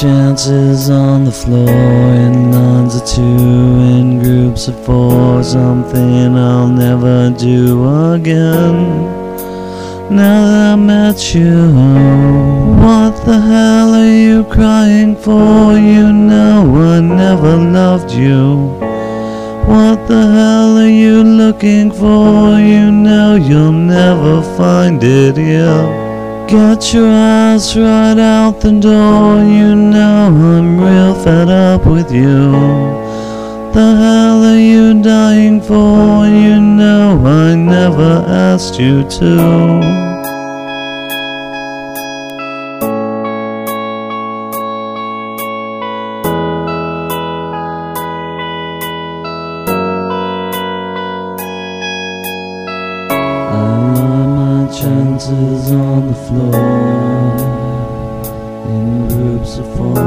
chances on the floor in lines of two, in groups of four. Something I'll never do again. Now that I met you, what the hell are you crying for? You know I never loved you. What the hell are you looking for? You know you'll never find it here. Get your ass right out the door. You know I'm real fed up with you. The hell are you dying for? You know I never asked you to. My chances on the floor in groups of four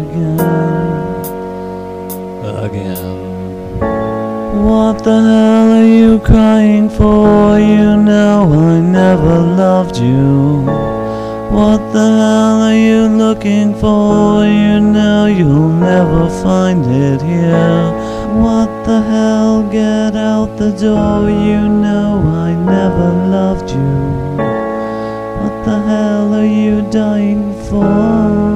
again, again. What the hell are you crying for? You know I never loved you. What the hell are you looking for? You know you'll never find it here. What the hell? Get out the door. You know I never loved you. What the hell are you dying for?